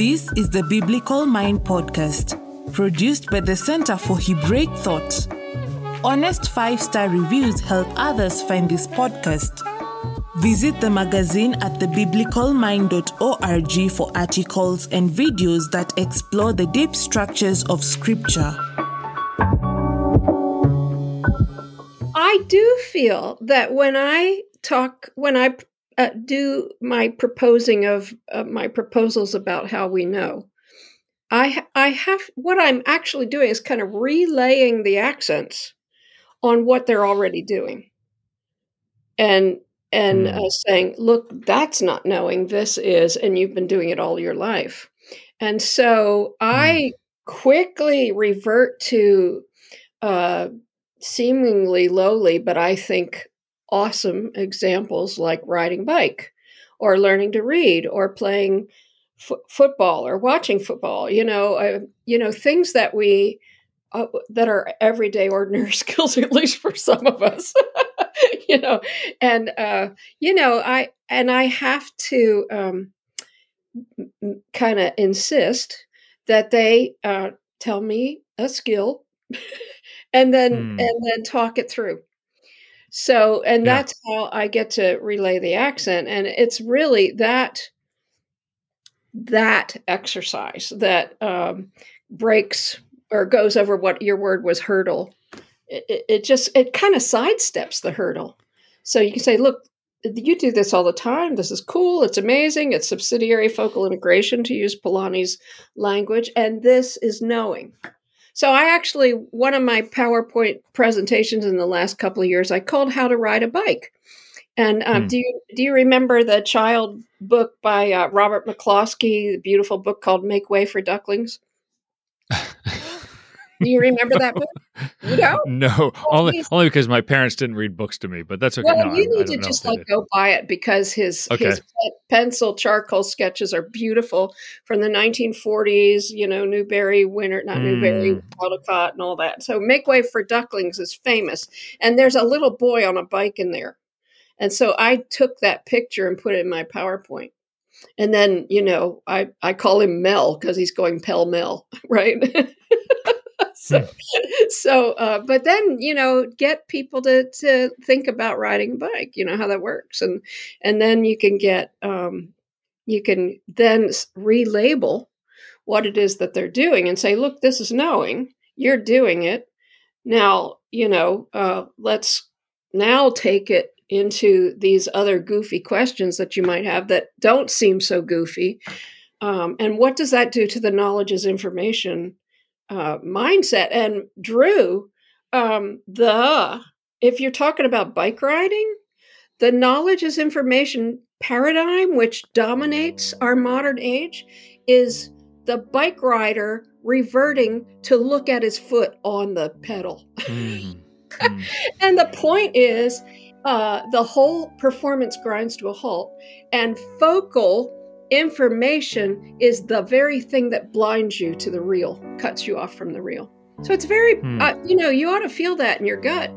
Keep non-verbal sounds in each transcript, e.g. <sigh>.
This is the Biblical Mind Podcast, produced by the Center for Hebraic Thought. Honest five star reviews help others find this podcast. Visit the magazine at thebiblicalmind.org for articles and videos that explore the deep structures of Scripture. I do feel that when I talk, when I uh, do my proposing of uh, my proposals about how we know, I I have what I'm actually doing is kind of relaying the accents on what they're already doing, and and Mm. uh, saying, look, that's not knowing. This is, and you've been doing it all your life, and so I quickly revert to uh, seemingly lowly, but I think awesome examples like riding bike or learning to read or playing fo- football or watching football you know uh, you know things that we uh, that are everyday ordinary <laughs> skills at least for some of us <laughs> you know and uh you know i and i have to um kind of insist that they uh tell me a skill <laughs> and then Hmm. and then talk it through so, and Yeah. that's how I get to relay the accent. And it's really that that exercise that um, breaks or goes over what your word was hurdle. It, it, it just it kind of sidesteps the hurdle. So you can say, look, you do this all the time. This is cool. It's amazing. It's subsidiary focal integration to use Polanyi's language, and this is knowing. So I actually one of my PowerPoint presentations in the last couple of years I called "How to Ride a Bike." And um, Hmm. do you do you remember the child book by uh, Robert McCloskey, the beautiful book called "Make Way for Ducklings"? Do you remember that book? You don't? <laughs> no, only only because my parents didn't read books to me, but that's okay. Well, no, you I, I need don't to just like go buy it because his Okay. his pencil charcoal sketches are beautiful from the 1940s. You know, Newbery Winter, not Newbery, Mm. Caldecott, and all that. So, Make Way for Ducklings is famous, and there's a little boy on a bike in there, and so I took that picture and put it in my PowerPoint. And then, you know, I, I call him Mel because he's going pell mell, <laughs> right? So, <laughs> so uh, but then, you know, get people to, to think about riding a bike, you know, how that works. And, and then you can get, um, you can then relabel what it is that they're doing and say, look, this is knowing, you're doing it. Now, you know, uh, let's now take it into these other goofy questions that you might have that don't seem so goofy. Um, and what does that do to the knowledge as information uh, mindset? And Drew, um, the if you're talking about bike riding, the knowledge is information paradigm, which dominates our modern age, is the bike rider reverting to look at his foot on the pedal. Mm. <laughs> Mm. And the point is, uh, the whole performance grinds to a halt, and focal information is the very thing that blinds you to the real, cuts you off from the real. So it's very, Hmm. uh, you know, you ought to feel that in your gut.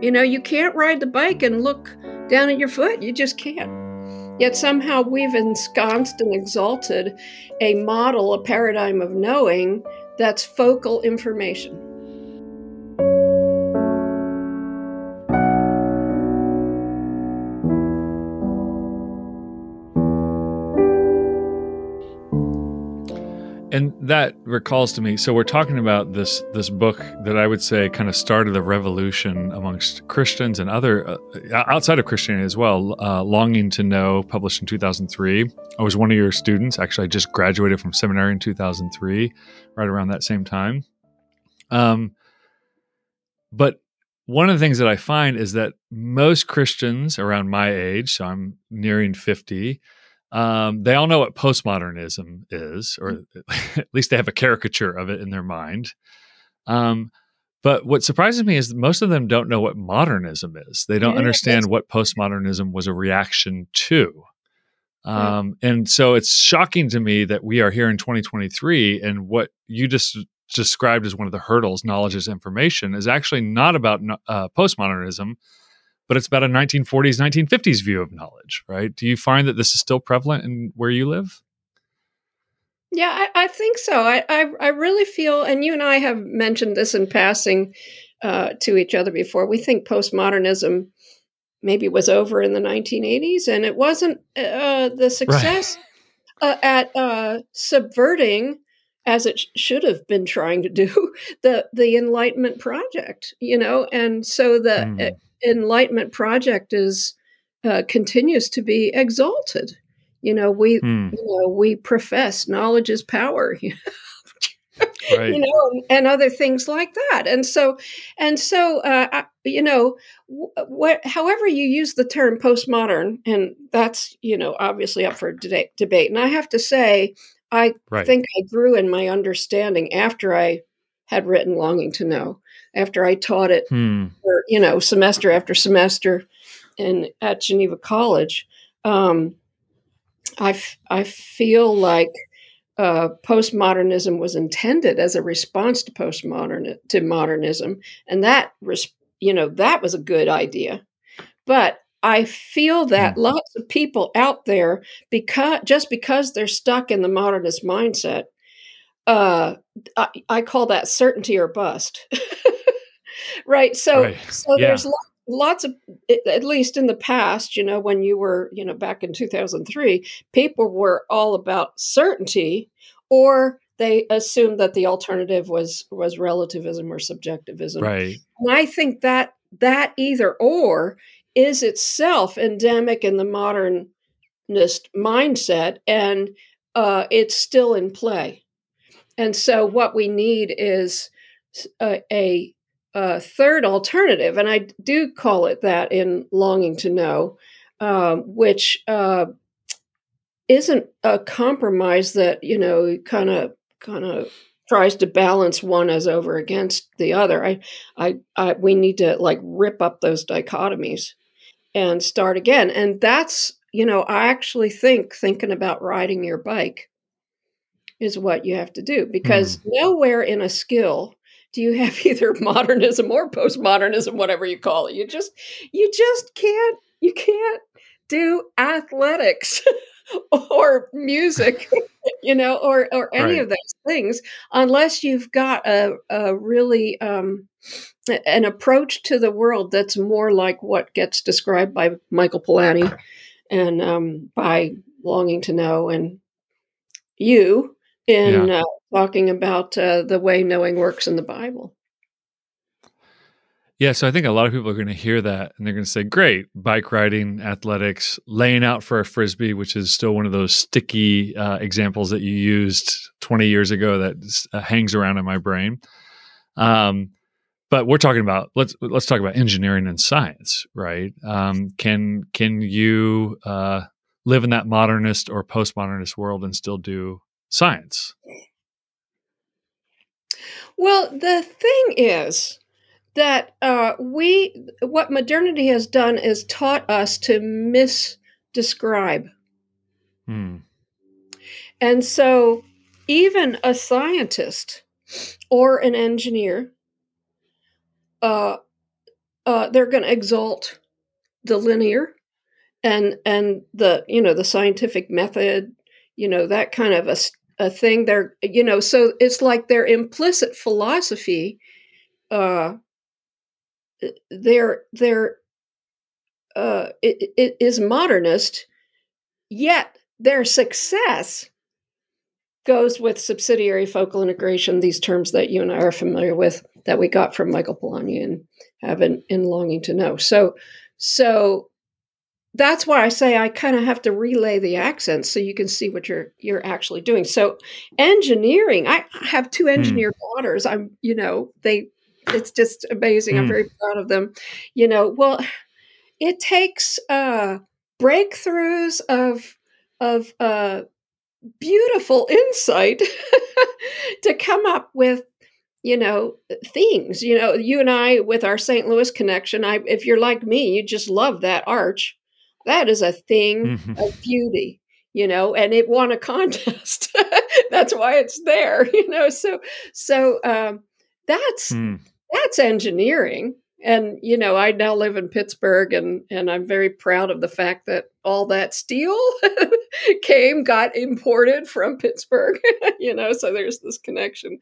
You know, you can't ride the bike and look down at your foot. You just can't. Yet somehow we've ensconced and exalted a model, a paradigm of knowing that's focal information. That recalls to me. So we're talking about this this book that I would say kind of started a revolution amongst Christians and other uh, outside of Christianity as well. Uh, Longing to Know, published in 2003. I was one of your students. Actually, I just graduated from seminary in 2003, right around that same time. Um, but one of the things that I find is that most Christians around my age, so I'm nearing 50, um, they all know what postmodernism is, or <laughs> at least they have a caricature of it in their mind. Um, but what surprises me is that most of them don't know what modernism is. They don't Yeah, understand what postmodernism was a reaction to. Yeah. Um, and so it's shocking to me that we are here in 2023 and what you just described as one of the hurdles, knowledge is information, is actually not about uh, postmodernism, but it's about a 1940s, 1950s view of knowledge, right? Do you find that this is still prevalent in where you live? Yeah, I, I think so. I, I, I really feel, and you and I have mentioned this in passing uh, to each other before. We think postmodernism maybe was over in the 1980s, and it wasn't uh, the success right. uh, at uh, subverting, as it sh- should have been trying to do, <laughs> the the Enlightenment project. You know, and so the mm. Enlightenment project is uh, continues to be exalted. You know, we mm. you know we profess knowledge is power. <laughs> right. you know, and other things like that. And so, and so, uh, you know, what, however you use the term postmodern, and that's you know obviously up for de- debate. And I have to say, I right. think I grew in my understanding after I had written "Longing to Know," after I taught it, hmm. for, you know, semester after semester, in at Geneva College. Um, I, f- I feel like uh, postmodernism was intended as a response to postmodern to modernism, and that res- you know that was a good idea. But I feel that mm. lots of people out there, because just because they're stuck in the modernist mindset, uh, I, I, call that certainty or bust. <laughs> right. So, right. so yeah. there's lots lots of at least in the past you know when you were you know back in 2003 people were all about certainty or they assumed that the alternative was was relativism or subjectivism right and i think that that either or is itself endemic in the modernist mindset and uh, it's still in play and so what we need is a, a uh, third alternative, and I do call it that in Longing to Know, um, which uh, isn't a compromise that you know kind of kind of tries to balance one as over against the other. I, I, I, we need to like rip up those dichotomies and start again. And that's you know I actually think thinking about riding your bike is what you have to do because mm. nowhere in a skill do you have <laughs> either modernism or postmodernism whatever you call it you just you just can't you can't do athletics <laughs> or music <laughs> you know or or any right. of those things unless you've got a, a really um, an approach to the world that's more like what gets described by michael polanyi and um, by longing to know and you in yeah. uh, talking about uh, the way knowing works in the Bible. Yeah, so I think a lot of people are going to hear that and they're going to say, "Great, bike riding, athletics, laying out for a frisbee, which is still one of those sticky uh, examples that you used 20 years ago that uh, hangs around in my brain." Um, but we're talking about let's let's talk about engineering and science, right? Um, can can you uh, live in that modernist or postmodernist world and still do science? Well, the thing is that uh, we, what modernity has done is taught us to misdescribe. Hmm. And so, even a scientist or an engineer, uh, uh, they're going to exalt the linear and and the you know the scientific method, you know that kind of a a thing they're you know so it's like their implicit philosophy uh their their uh it, it is modernist yet their success goes with subsidiary focal integration these terms that you and I are familiar with that we got from Michael Polanyi and have in, in longing to know. So so that's why I say I kind of have to relay the accents so you can see what you're you're actually doing. So engineering, I have two hmm. engineer mm. daughters. I'm, you know, they it's just amazing. Mm. I'm hmm. very proud of them. You know, well, it takes uh breakthroughs of of uh beautiful insight <laughs> to come up with you know things you know you and i with our st louis connection i if you're like me you just love that arch that is a thing mm-hmm. of beauty you know and it won a <laughs> contest that's why it's there <laughs> you know so so um, that's mm. that's engineering and you know i now live in pittsburgh and and i'm very proud of the fact that all that steel <laughs> came got imported from pittsburgh you know so there's this connection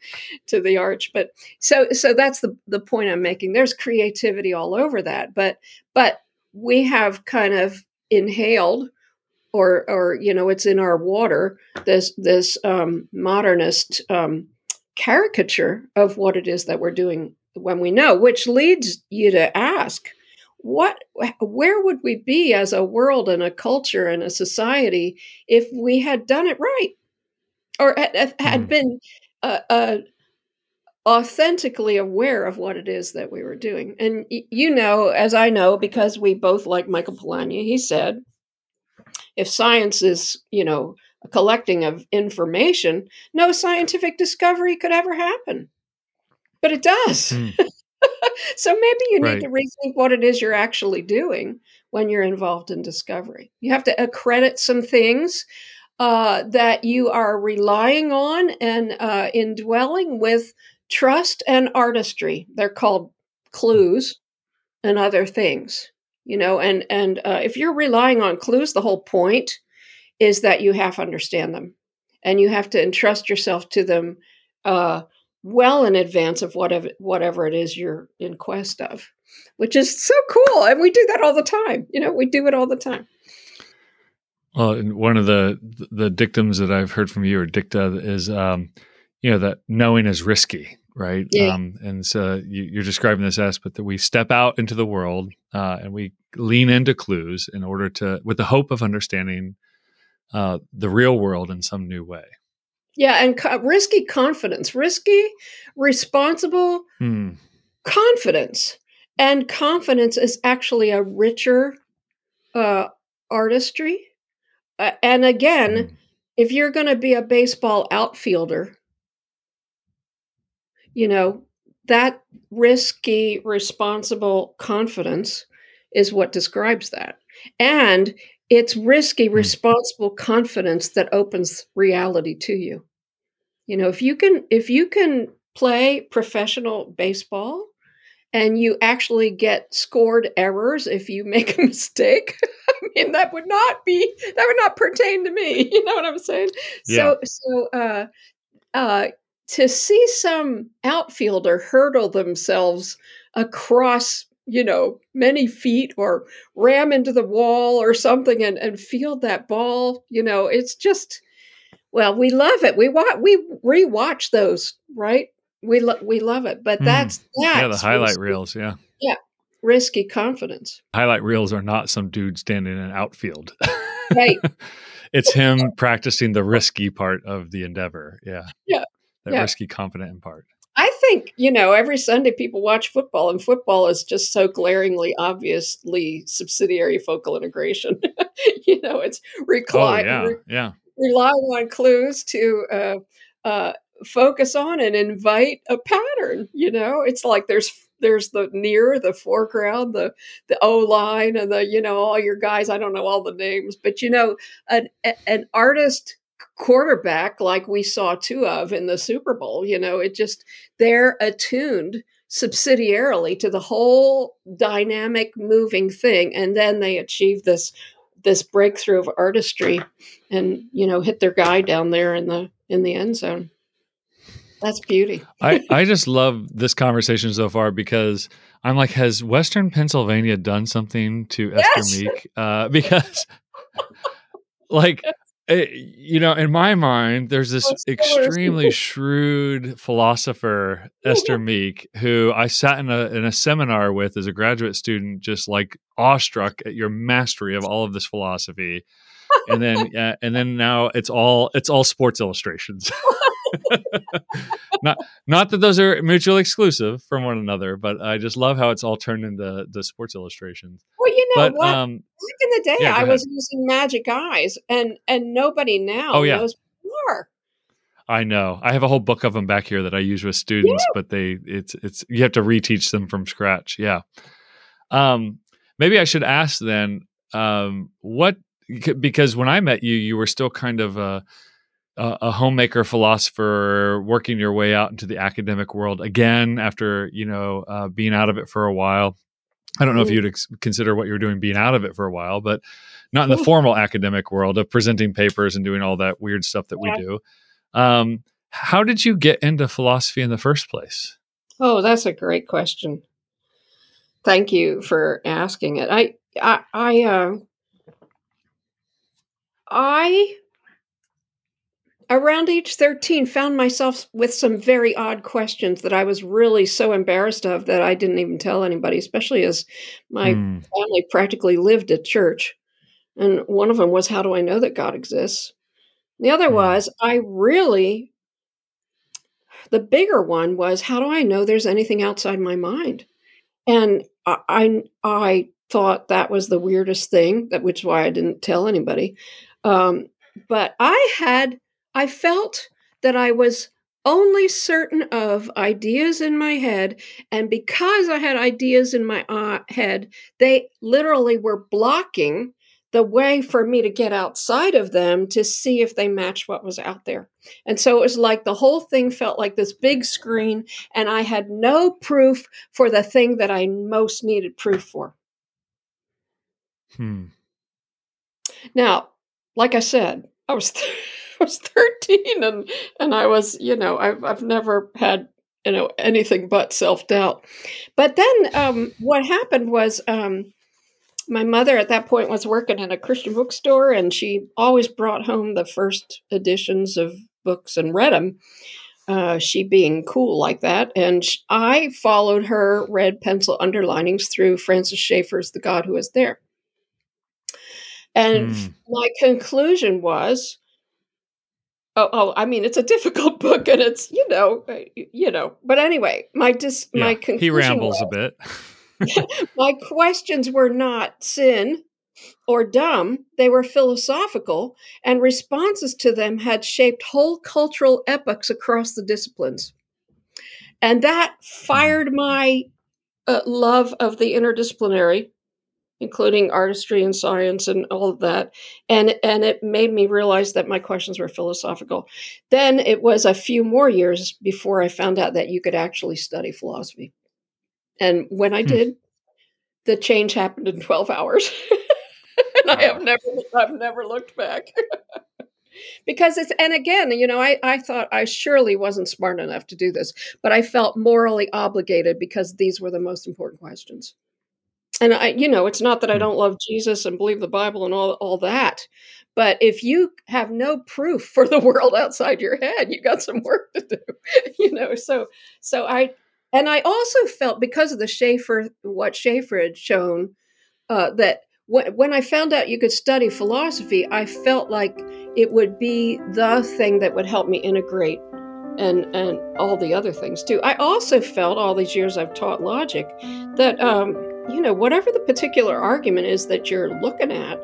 to the arch but so so that's the the point i'm making there's creativity all over that but but we have kind of inhaled or or you know it's in our water this this um, modernist um, caricature of what it is that we're doing when we know, which leads you to ask, what where would we be as a world and a culture and a society if we had done it right or had, had mm. been uh, uh, authentically aware of what it is that we were doing and you know as i know because we both like michael polanyi he said if science is you know a collecting of information no scientific discovery could ever happen but it does. Mm. <laughs> so maybe you need to rethink what it is you're actually doing when you're involved in discovery. You have to accredit some things uh, that you are relying on and uh, indwelling with trust and artistry. They're called clues and other things, you know. And and uh, if you're relying on clues, the whole point is that you have to understand them, and you have to entrust yourself to them uh, well in advance of whatever whatever it is you're in quest of which is so cool and we do that all the time you know we do it all the time well one of the the dictums that i've heard from you or dicta is um you know that knowing is risky right yeah. um and so you, are describing this aspect that we step out into the world uh, and we lean into clues in order to with the hope of understanding uh, the real world in some new way yeah, and co- risky confidence, risky, responsible hmm. confidence. And confidence is actually a richer uh, artistry. Uh, and again, hmm. if you're going to be a baseball outfielder, you know, that risky, responsible confidence is what describes that. And it's risky, hmm. responsible confidence that opens reality to you. You know, if you can if you can play professional baseball and you actually get scored errors if you make a <laughs> mistake, I mean that would not be that would not pertain to me. <laughs> You know what I'm saying? Yeah. So so uh uh to see some outfielder hurdle themselves across you know many feet or ram into the wall or something and, and field that ball you know it's just well, we love it. We watch, we rewatch those, right? We lo- we love it, but that's mm. that's yeah, the highlight risky. reels, yeah, yeah, risky confidence. Highlight reels are not some dude standing in an outfield, right? <laughs> it's him <laughs> practicing the risky part of the endeavor. Yeah, yeah, that yeah. risky, confident in part. I think you know every Sunday people watch football, and football is just so glaringly, obviously subsidiary focal integration. <laughs> you know, it's recline. Oh, yeah, yeah relying on clues to uh, uh, focus on and invite a pattern. You know, it's like there's there's the near, the foreground, the the O line, and the you know all your guys. I don't know all the names, but you know, an an artist quarterback like we saw two of in the Super Bowl. You know, it just they're attuned subsidiarily to the whole dynamic moving thing and then they achieve this this breakthrough of artistry and you know hit their guy down there in the in the end zone that's beauty i i just love this conversation so far because i'm like has western pennsylvania done something to yes! esther meek uh, because like it, eh, you know, in my mind, there's this extremely <laughs> shrewd philosopher, Esther <laughs> Meek, who I sat in a in a seminar with as a graduate student, just like awestruck at your mastery of all of this philosophy. and then, <laughs> uh, and then now it's all it's all sports illustrations. <laughs> not not that those are mutually exclusive from one another, but I just love how it's all turned into the Sports Illustrations. Well, you know but, what? Um, Back in the day, yeah, I was using Magic Eyes, and and nobody now oh, yeah. knows more. I know. I have a whole book of them back here that I use with students, yeah. but they it's it's you have to reteach them from scratch. Yeah. Um, maybe I should ask then um, what because when I met you, you were still kind of uh, a, homemaker philosopher working your way out into the academic world again after you know uh, being out of it for a while. I don't know if Mm. you'd ex- consider what you're doing being out of it for a while, but not in the formal academic world of presenting papers and doing all that weird stuff that we do. Um, how did you get into philosophy in the first place? Oh, that's a great question. Thank you for asking it. I I I uh, I around age 13 found myself with some very odd questions that I was really so embarrassed of that I didn't even tell anybody, especially as my Hmm. family practically lived at church. And one of them was how do I know that God exists? The other Hmm. was I really the bigger one was how do I know there's anything outside my mind? And I I, I thought that was the weirdest thing, that which is why I didn't tell anybody. Um, but I had I felt that I was only certain of ideas in my head, and because I had ideas in my uh, head, they literally were blocking the way for me to get outside of them to see if they matched what was out there. And so it was like the whole thing felt like this big screen, and I had no proof for the thing that I most needed proof for. Hmm. Now, like I said, I was I <laughs> <laughs> <laughs> was 13 and and I was, you know, I've I've never had, you know, anything but self-doubt. But then um what happened was um my mother at that point was working in a Christian bookstore and she always brought home the first editions of books and read them. Uh, she being cool like that. And sh- I followed her red pencil underlinings through Francis Schaeffer's The God Who Is There. And Hmm. my conclusion was oh, oh i mean it's a difficult <laughs> book and it's you know uh, you know but anyway my dis my conclusion he rambles was, a bit. <laughs> my questions were not sin or dumb they were philosophical and responses to them had shaped whole cultural epochs across the disciplines and that fired my uh, love of the interdisciplinary including artistry and science and all of that. And and it made me realize that my questions were philosophical. Then it was a few more years before i found out that you could actually study philosophy. And when i Hmm. did the change happened in 12 hours. <laughs> And i have never i've never looked back. <laughs> Because it's and again you know I, I thought i surely wasn't smart enough to do this but i felt morally obligated because these were the most important questions and I, you know, it's not that I Hmm. don't love Jesus and believe the Bible and all all that, but if you have no proof for the <laughs> world outside your head, you got some work to do. <laughs> you know, so so I and I also felt because of the Schaeffer, what Schaeffer had shown, uh, that when when I found out you could study philosophy, I felt like it would be the thing that would help me integrate and and all the other things too. I also felt all these years I've taught logic that um, you know whatever the particular argument is that you're looking at,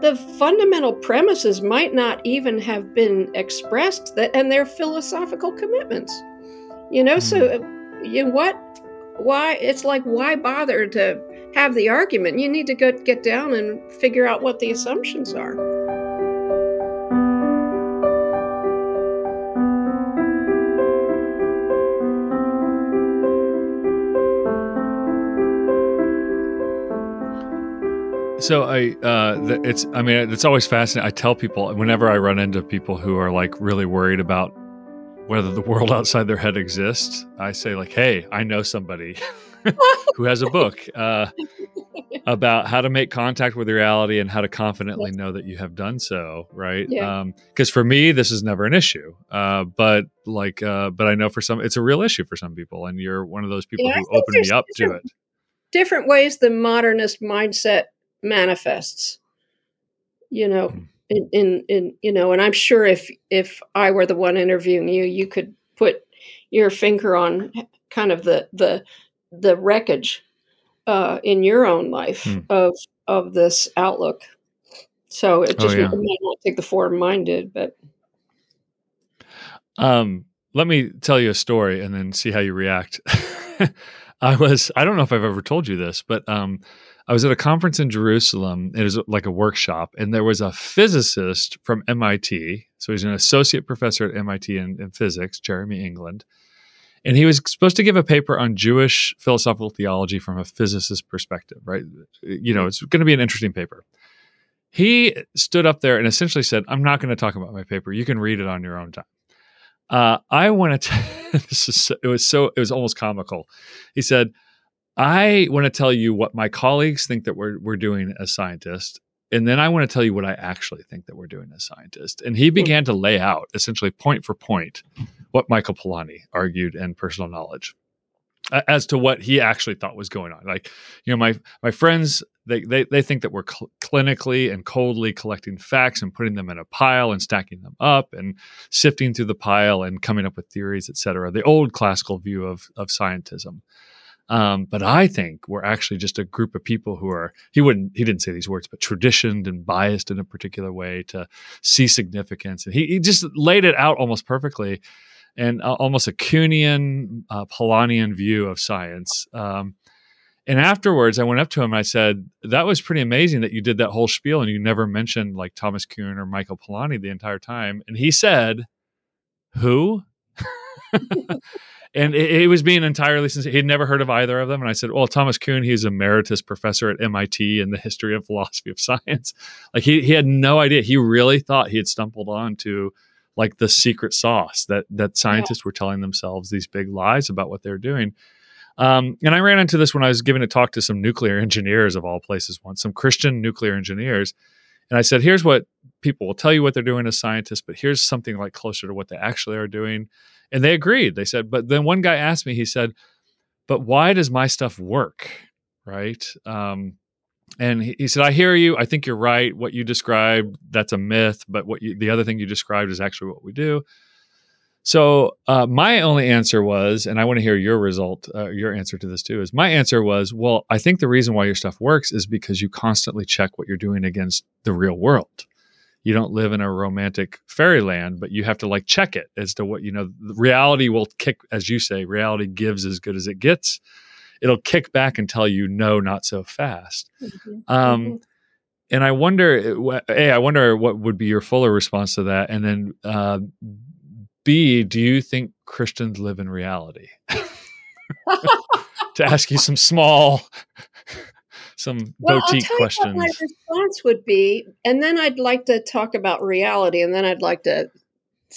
the fundamental premises might not even have been expressed that and they're philosophical commitments. You know, so uh, you know what? Why it's like why bother to have the argument? You need to go get down and figure out what the assumptions are. So I, uh, it's, I mean, it's always fascinating. I tell people whenever I run into people who are like really worried about whether the world outside their head exists, I say like, "Hey, I know somebody who has a book uh, <laughs> about how to make contact with reality and how to confidently know that you have done so." Right? Yeah. Because for me, this is never an issue. Uh, but like, uh, but I know for some, it's a real issue for some people, and you're one of those people Yeah, who opened me up to it. different ways the modernist mindset manifests you know Mm. in, in in you know and i'm sure if if i were the one interviewing you you could put your finger on kind of the the the wreckage uh in your own life Hmm. of of this outlook so it Oh, just yeah. it might not take the form mine did but Um, let me tell you a story and then see how you react. <laughs> I was, I don't know if I've ever told you this, but um, I was at a conference in Jerusalem. It was like a workshop, and there was a physicist from MIT. So he's an associate professor at MIT in, in physics, Jeremy England. And he was supposed to give a paper on Jewish philosophical theology from a physicist perspective, right? You know, it's going to be an interesting paper. He stood up there and essentially said, I'm not going to talk about my paper. You can read it on your own time. Uh, I want <laughs> to. this is it was so it was almost comical. He said, "I want to tell you what my colleagues think that we're we're doing as scientists, and then I want to tell you what I actually think that we're doing as scientists." And he began to lay out essentially point for point what Michael Polanyi argued in Personal Knowledge as to what he actually thought was going on. Like, you know, my my friends they they, they think that we're cl- clinically and coldly collecting facts and putting them in a pile and stacking them up and sifting through the pile and coming up with theories, et cetera. The old classical view of of scientism. Um, but I think we're actually just a group of people who are he wouldn't he didn't say these words, but traditioned and biased in a particular way to see significance. And he, he just laid it out almost perfectly and uh, almost a Kuhnian, uh, Polanyian view of science. Um, and afterwards, I went up to him. and I said, "That was pretty amazing that you did that whole spiel, and you never mentioned like Thomas Kuhn or Michael Polanyi the entire time." And he said, "Who?" <laughs> and it, it, was being entirely sincere. He'd never heard of either of them. And I said, "Well, Thomas Kuhn, he's emeritus professor at MIT in the history and philosophy of science. <laughs> Like he he had no idea. He really thought he had stumbled onto." like the secret sauce that that scientists yeah. were telling themselves these big lies about what they're doing. Um, and I ran into this when I was giving a talk to some nuclear <laughs> engineers of all places once, some Christian nuclear engineers. And I said, here's what people will tell you what they're doing as scientists, but here's something like closer to what they actually are doing. And they agreed. They said, but then one guy asked me, he said, but why does my stuff work? Right. Um, and he, he, said, "I hear you. I think you're right. What you described, that's a myth, but what you, the other thing you described is actually what we do." So uh, my only answer was, and I want to hear your result, uh, your answer to this too. Is my answer was, well, I think the reason why your stuff works is because you constantly check what you're doing against the real world. You don't live in a romantic fairyland, but you have to like check it as to what you know. Reality will kick, as you say, reality gives as good as it gets it'll kick back and tell you no, not so fast. Mm-hmm. Um, mm-hmm. And I wonder, a, I wonder what would be your fuller response to that, and then uh, b, do you think Christians live in reality? <laughs> <laughs> to ask you some small, some well, boutique questions. my response would be, and then I'd like to talk about reality, and then I'd like to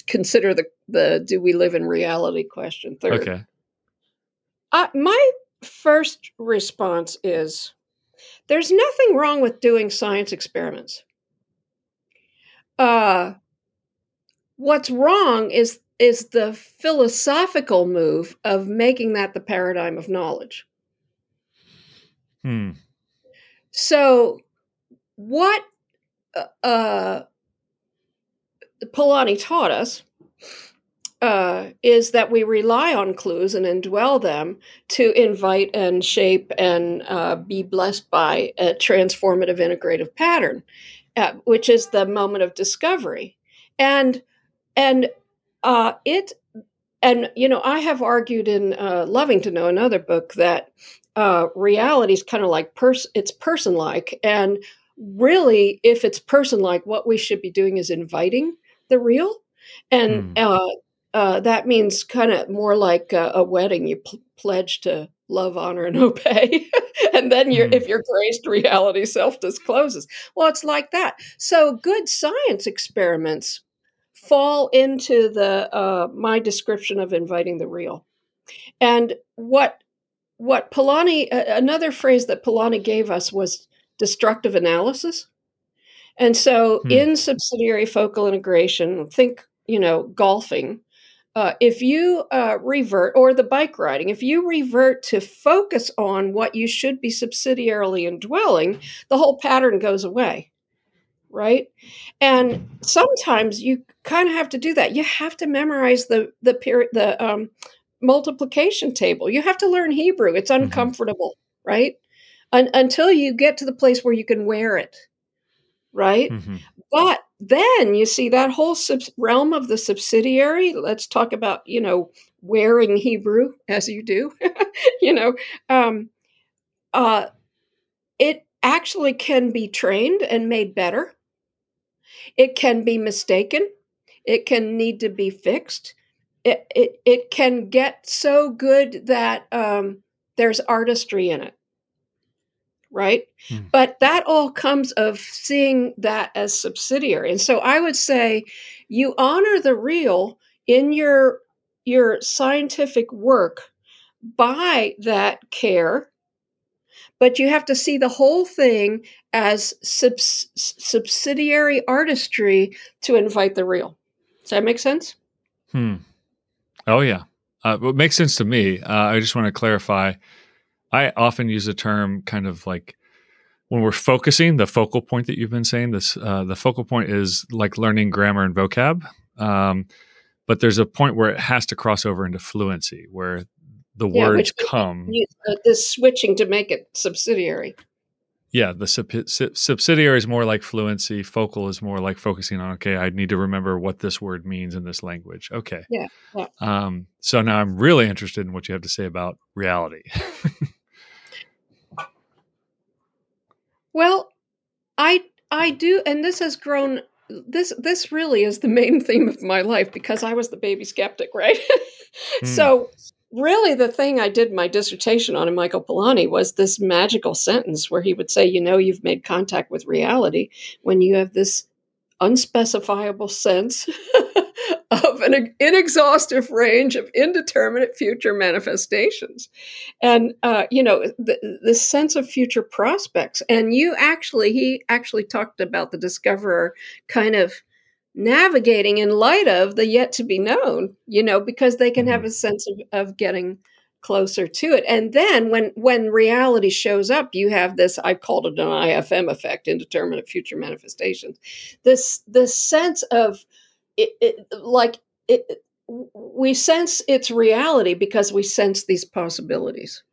consider the the do we live in reality question third. Okay. Uh, my first response is there's nothing wrong with doing science experiments. Uh, what's wrong is is the philosophical move of making that the paradigm of knowledge. Hmm. So, what uh, uh Polanyi taught us uh, is that we rely on clues and indwell them to invite and shape and uh, be blessed by a transformative integrative pattern, uh, which is the moment of discovery, and and uh, it and you know I have argued in uh, Loving to Know another book that uh, reality is kind of like pers- it's person like and really if it's person like what we should be doing is inviting the real and mm. uh, uh, that means kind of more like a, a wedding. You pl- pledge to love, honor, and <laughs> obey, and then you're, mm. if you're graced, reality self discloses. Well, it's like that. So good science experiments fall into the uh, my description of inviting the real, and what what Polanyi uh, another phrase that Polanyi gave us was destructive analysis. And so, hmm. in subsidiary focal integration, think you know golfing uh, if you uh, revert, or the bike riding, if you revert to focus on what you should be subsidiarily indwelling, the whole pattern goes away, right? And sometimes you kind of have to do that. You have to memorize the the period, the um, multiplication table. You have to learn Hebrew. It's mm-hmm. uncomfortable, mm-hmm. right? Un- until you get to the place where you can wear it, right? Mm-hmm. But then you see that whole sub- realm of the subsidiary. Let's talk about, you know, wearing Hebrew as you do, <laughs> you know, um, uh, it actually can be trained and made better. It can be mistaken. It can need to be fixed. It, it, it can get so good that um, there's artistry in it. Right? Hmm. but that all comes of seeing that as subsidiary. And so i would say you honor the real in your your scientific work by that care but you have to see the whole thing as subs- subsidiary artistry to invite the real. Does that make sense? Hmm oh yeah uh, it makes sense to me uh, i just want to clarify I often use the term kind of like when we're focusing, the focal point that you've been saying, this uh, the focal point is like learning grammar and vocab. Um, but there's a point where it has to cross over into fluency, where the yeah, words come. Use, uh, this switching to make it subsidiary. Yeah, the sub- subsidiary is more like fluency. Focal is more like focusing on. Okay, I need to remember what this word means in this language. Okay. Yeah. yeah. Um, so now I'm really interested in what you have to say about reality. Well, I I do, and this has grown. This this really is the main theme of my life because I was the baby skeptic, right? <laughs> mm. So really the thing I did my dissertation on in Michael Polanyi was this magical sentence where he would say, you know, you've made contact with reality when you have this unspecifiable sense <laughs> of an inexhaustive range of indeterminate future manifestations. And uh, you know the, the sense of future prospects. And you actually he actually talked about the discoverer kind of navigating in light of the yet to be known you know because they can have mm-hmm. a sense of, of getting closer to it. And then when when reality shows up you have this i've called it an ifm effect indeterminate future manifestations. This this sense of it, it like it, we sense its reality because we sense these possibilities.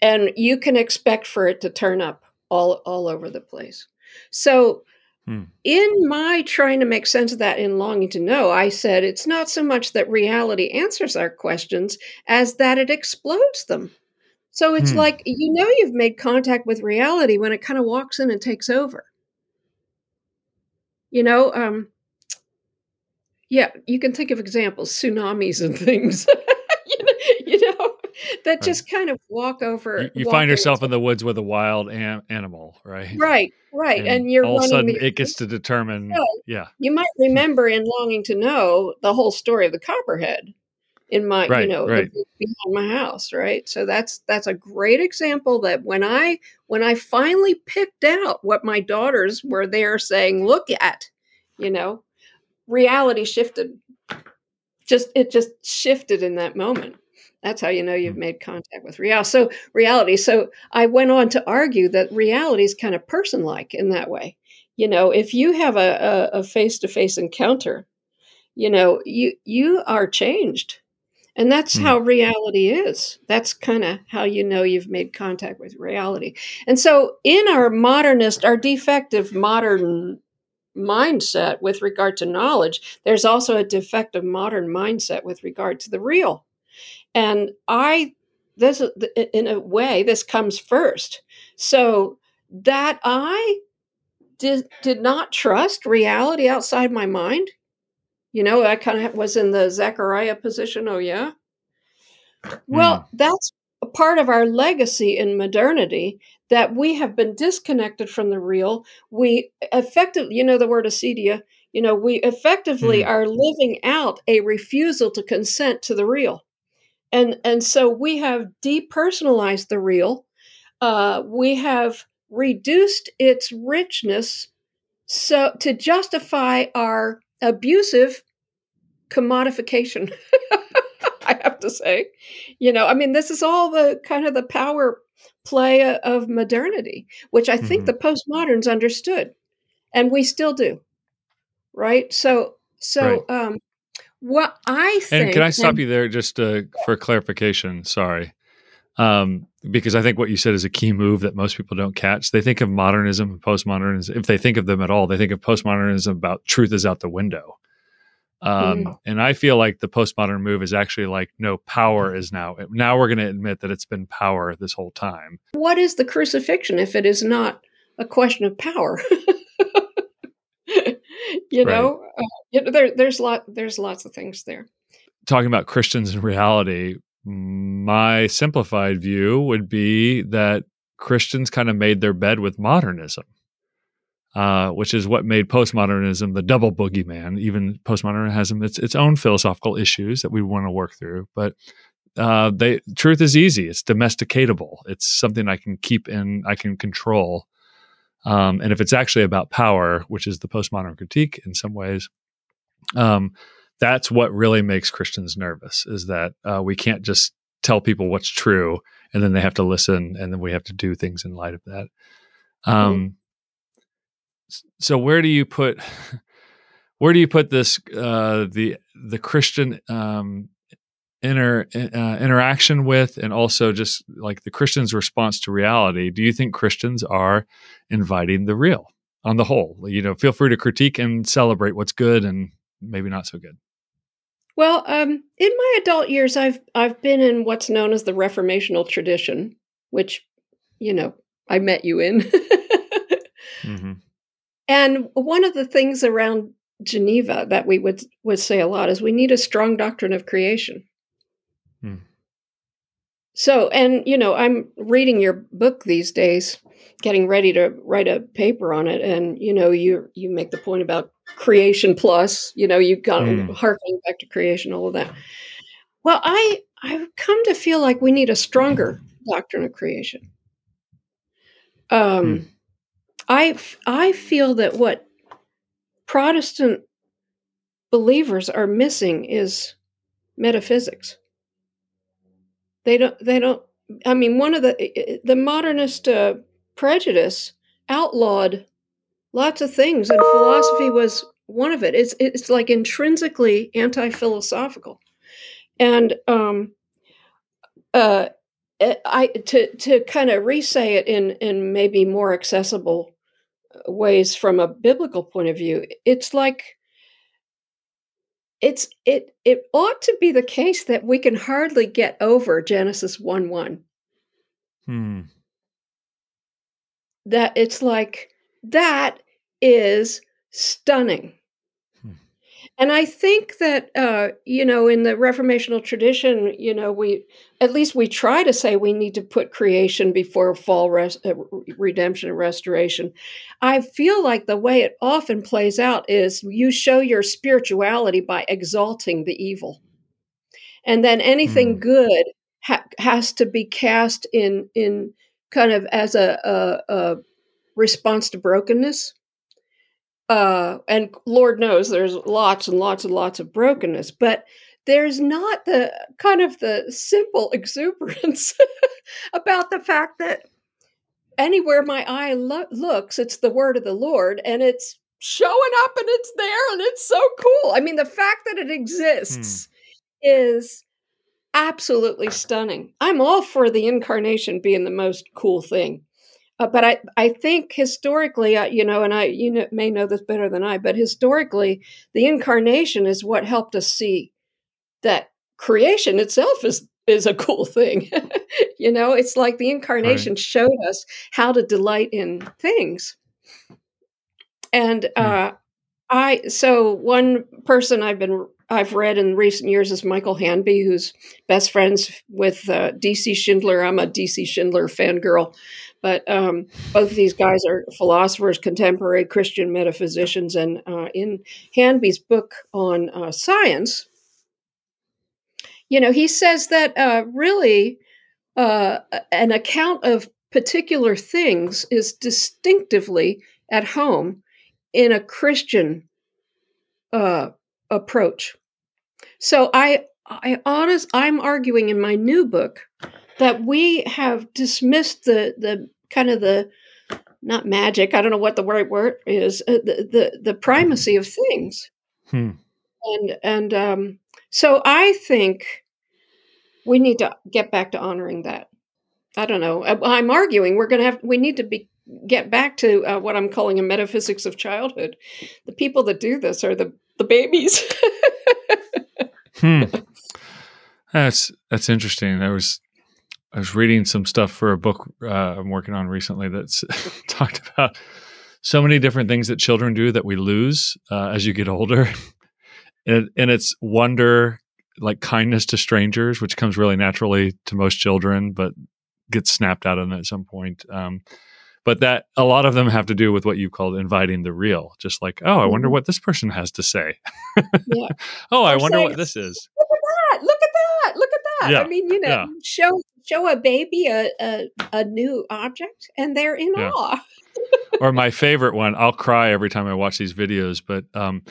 And you can expect for it to turn up all all over the place. So hmm. in my trying to make sense of that in longing to know i said it's not so much that reality answers our questions as that it explodes them so it's hmm. like you know you've made contact with reality when it kind of walks in and takes over you know um yeah, you can think of examples, tsunamis and things. <laughs> you, know, you, know, that just kind of walk over. You, you find yourself in the woods with a wild am- animal, right? Right, right, and, and you're all of a sudden the, it gets to determine. yeah, you might remember in longing to know the whole story of the copperhead in my right, you know right. behind my house right so that's that's a great example that when i when i finally picked out what my daughters were there saying look at you know reality shifted. Just it just shifted in that moment. That's how you know you've made contact with reality. So reality. So I went on to argue that reality is kind of person-like in that way. You know, if you have a, a, a face-to-face encounter, you know, you you are changed. And that's mm. how reality is. That's kind of how you know you've made contact with reality. And so, in our modernist, our defective modern mindset with regard to knowledge, there's also a defective modern mindset with regard to the real. And I, this, in a way, this comes first. So that I did, did not trust reality outside my mind. You know, I kind of was in the Zechariah position. Oh, yeah. Well, mm. that's a part of our legacy in modernity that we have been disconnected from the real. We effectively, you know, the word acedia, you know, we effectively mm. are living out a refusal to consent to the real. And, and so we have depersonalized the real. Uh, we have reduced its richness so to justify our abusive commodification. <laughs> I have to say, you know, I mean, this is all the kind of the power play of modernity, which I think mm-hmm. the postmoderns understood, and we still do, right? So, so right. um, what I think. And can I stop you there just uh, for clarification? Sorry. Um, because I think what you said is a key move that most people don't catch. They think of modernism and postmodernism. If they think of them at all, they think of postmodernism about truth is out the window. Um, Mm. And I feel like the postmodern move is actually like, no, power is now. Now we're going to admit that it's been power this whole time. What is the crucifixion if it is not a question of power? <laughs> you know, uh, you know there, there's lot there's lots of things there. Talking about Christians in reality, my simplified view would be that Christians kind of made their bed with modernism. Uh, which is what made postmodernism the double boogeyman. Even postmodernism has its, its own philosophical issues that we want to work through. But uh, they truth is easy. It's domesticatable. It's something I can keep in. I can control. Um, and if it's actually about power, which is the postmodern critique in some ways, um, that's what really makes Christians nervous. Is that uh, we can't just tell people what's true and then they have to listen and then we have to do things in light of that. Um, so where do you put <laughs> where do you put this uh, the the Christian um, inter uh, interaction with and also just like the Christian's response to reality? Do you think Christians are inviting the real on the whole? You know, feel free to critique and celebrate what's good and maybe not so good. Well, um, in my adult years, I've I've been in what's known as the Reformational tradition, which, you know, I met you in. mm-hmm. <laughs> And one of the things around Geneva that we would would say a lot is we need a strong doctrine of creation. So, and you know, I'm reading your book these days, getting ready to write a paper on it, and you know, you you make the point about creation plus. You know, you've got Hmm. harkening back to creation, all of that. Well, I I've come to feel like we need a stronger doctrine of creation. Um, I I feel that what Protestant believers are missing is metaphysics. They don't. They don't. I mean, one of the the modernist uh, prejudice outlawed lots of things, and philosophy was one of it. It's it's like intrinsically anti-philosophical, and um, uh, eh, I to to kind of re-say it in in maybe more accessible uh, ways from a biblical point of view. It's like it's it it ought to be the case that we can hardly get over Genesis one one. Hmm. That it's like that is stunning. And I think that uh, you know, in the Reformational tradition, you know, we at least we try to say we need to put creation before fall, res- uh, redemption, and restoration. I feel like the way it often plays out is you show your spirituality by exalting the evil, and then anything Hmm. good ha- has to be cast in in kind of as a, a, a response to brokenness uh, and Lord knows there's lots and lots and lots of brokenness, but there's not the kind of the simple <laughs> exuberance about the fact that anywhere my eye lo- looks, it's the word of the Lord, and it's showing up, and it's there, and it's so cool. I mean, the fact that it exists is absolutely stunning. I'm all for the incarnation being the most cool thing. Uh, but I, I think historically, uh, you know, and I, you know, may know this better than I, but historically, the incarnation is what helped us see that creation itself is is a cool thing. <laughs> you know, it's like the incarnation showed us how to delight in things. And uh, I, so one person I've been I've read in recent years is Michael Hanby, who's best friends with uh, DC Schindler. I'm a DC Schindler fangirl. But um, both of these guys are philosophers, contemporary Christian metaphysicians. And uh, in Hanby's book on uh, science, you know, he says that uh, really uh, an account of particular things is distinctively at home in a Christian uh, approach. So I, I honest, I'm arguing in my new book that we have dismissed the the kind of the not magic. I don't know what the right word is. Uh, the, the the primacy of things, Hmm. and and um, so I think we need to get back to honoring that. I don't know. I, I'm arguing we're going to have we need to be get back to uh, what I'm calling a metaphysics of childhood. The people that do this are the the babies. <laughs> hmm. That's that's interesting. I was I was reading some stuff for a book uh, I'm working on recently that's <laughs> talked about so many different things that children do that we lose uh, as you get older, <laughs> and, and it's wonder, like kindness to strangers, which comes really naturally to most children, but gets snapped out of them at some point. Um, but that a lot of them have to do with what you called inviting the real just like oh i wonder mm-hmm. what this person has to say yeah. <laughs> oh i wonder what this is look at that look at that look at that yeah. i mean you know yeah. show show a baby a, a, a new object and they're in awe <laughs> or my favorite one i'll cry every time i watch these videos but um,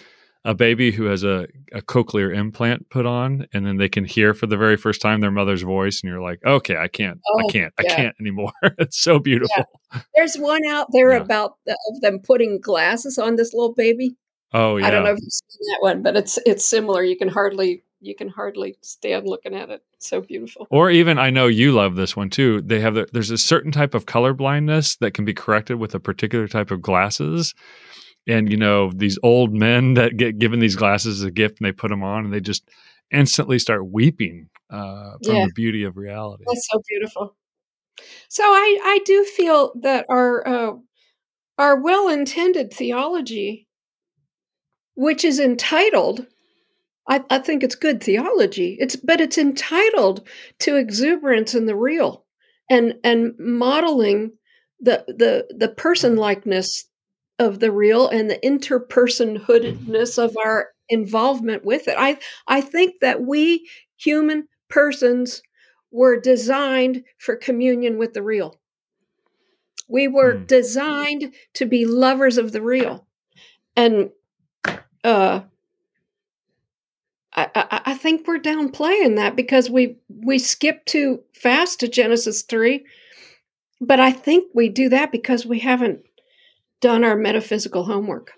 a baby who has a, a cochlear implant put on and then they can hear for the very first time their mother's voice and you're like okay i can't oh, i can't yeah. i can't anymore. <laughs> It's so beautiful. Yeah. there's one out there yeah. about the, of them putting glasses on this little baby. Oh yeah i don't know if you've seen that one but it's it's similar. You can hardly you can hardly stand looking at it. It's so beautiful. Or even i know you love this one too. They have the, there's a certain type of color blindness that can be corrected with a particular type of glasses and you know these old men that get given these glasses as a gift and they put them on and they just instantly start weeping uh, from yeah. the beauty of reality. That's so beautiful. So I I do feel that our uh, our well intended theology, which is entitled. I, I think it's good theology. It's but it's entitled to exuberance in the real and and modeling the the the person likeness of the real and the interpersonhoodness of our involvement with it. I I think that we human persons were designed for communion with the real. We were mm. designed to be lovers of the real. And uh I, I, I think we're downplaying that because we we skip too fast to Genesis three, but I think we do that because we haven't done our metaphysical homework.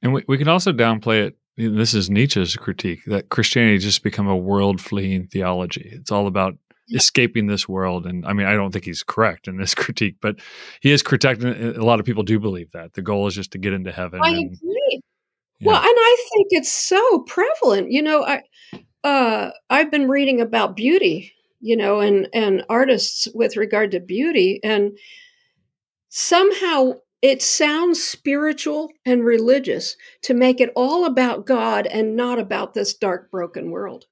And we, we can also downplay it. This is Nietzsche's critique that Christianity has just become a world fleeing theology. It's all about escaping this world. And I mean, I don't think he's correct in this <laughs> critique, but he is protecting. A lot of people do believe that the goal is just to get into heaven. I and, agree. Yeah. Well, and I think it's so prevalent. You know, I uh, I've been reading about beauty, you know, and and artists with regard to beauty, and somehow it sounds spiritual and religious to make it all about God and not about this dark, broken world.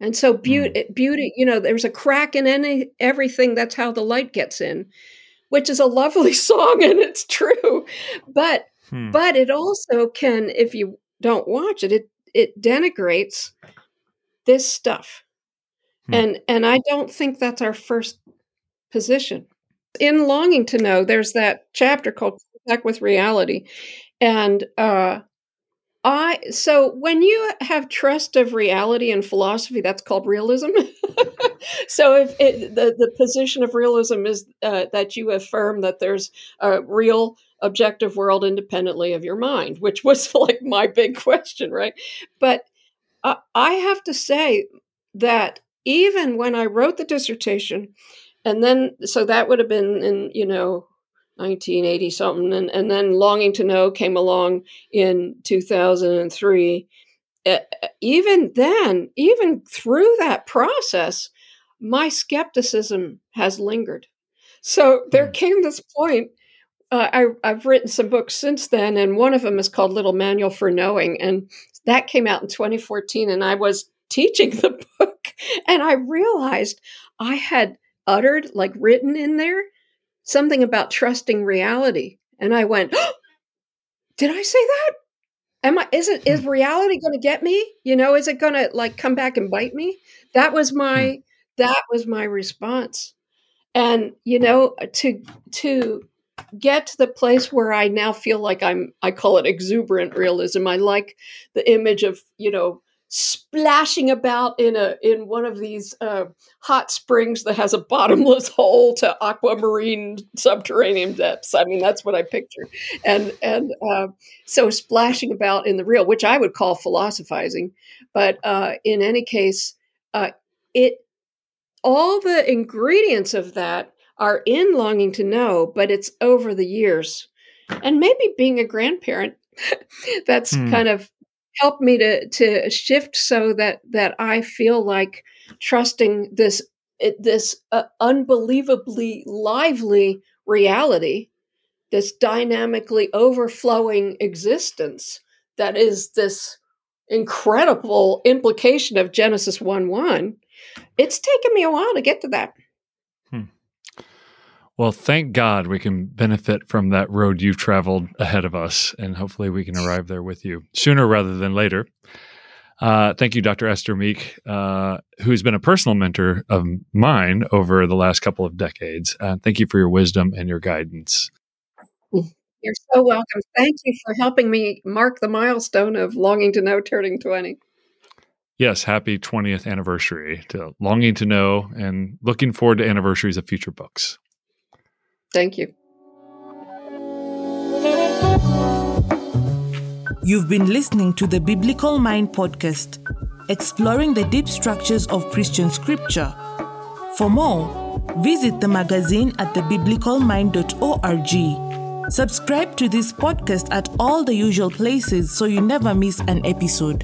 And so beauty, mm. beauty, you know, there's a crack in any everything. That's how the light gets in, which is a lovely <laughs> song, and it's true. But hmm. but it also can, if you don't watch it, it it denigrates this stuff, hmm. and and I don't think that's our first position in Longing to Know, there's that chapter called Contact with Reality. And uh, I so when you have trust of reality and philosophy, that's called realism. <laughs> so if it, the the position of realism is uh, that you affirm that there's a real objective world independently of your mind, which <laughs> was like my big question, right? But uh, I have to say that even when I wrote the dissertation, and then so that would have been in you know 1980 something and, and then longing to know came along in 2003 uh, even then even through that process my skepticism has lingered so there hmm. came this point uh, I, i've written some books since then and one of them is called little manual for knowing and that came out in 2014 and i was teaching <laughs> the book and i realized i had uttered, like written in there, something about trusting reality. And I went, oh, did I say that? Am I is it is hmm. reality going to get me? You know, is it going to like come back and bite me? That was my hmm. that was my response. And you know, to to get to the place where I now feel like I'm I call it exuberant realism. I like the image of, you know, splashing about in a in one of these uh, hot springs that has a bottomless <laughs> hole to aquamarine subterranean depths. I mean, that's what I picture, and and uh, so splashing about in the real, which I would call philosophizing, but uh, in any case, uh, it all the ingredients of that are in longing to know, but it's over the years, and maybe being a grandparent. <laughs> that's hmm. kind of helped me to to shift so that that I feel like trusting this this uh, unbelievably lively reality, this dynamically overflowing existence that is this incredible implication of Genesis 1 1. It's taken me a while to get to that. Well, thank God we can benefit from that road you've traveled ahead of us, and hopefully we can arrive there with you sooner rather than later. Uh, thank you, Dr. Esther Meek, uh, who's been a personal mentor of mine over the last couple of decades. Uh, thank you for your wisdom and your guidance. You're so welcome. Thank you for helping me mark the milestone of longing to know turning 20. Yes, happy 20th anniversary to Longing to Know and looking forward to anniversaries of future books. Thank you. You've been listening to the Biblical Mind podcast, exploring the deep structures of Christian scripture. For more, visit the magazine at thebiblicalmind.org. Subscribe to this podcast at all the usual places so you never miss an episode.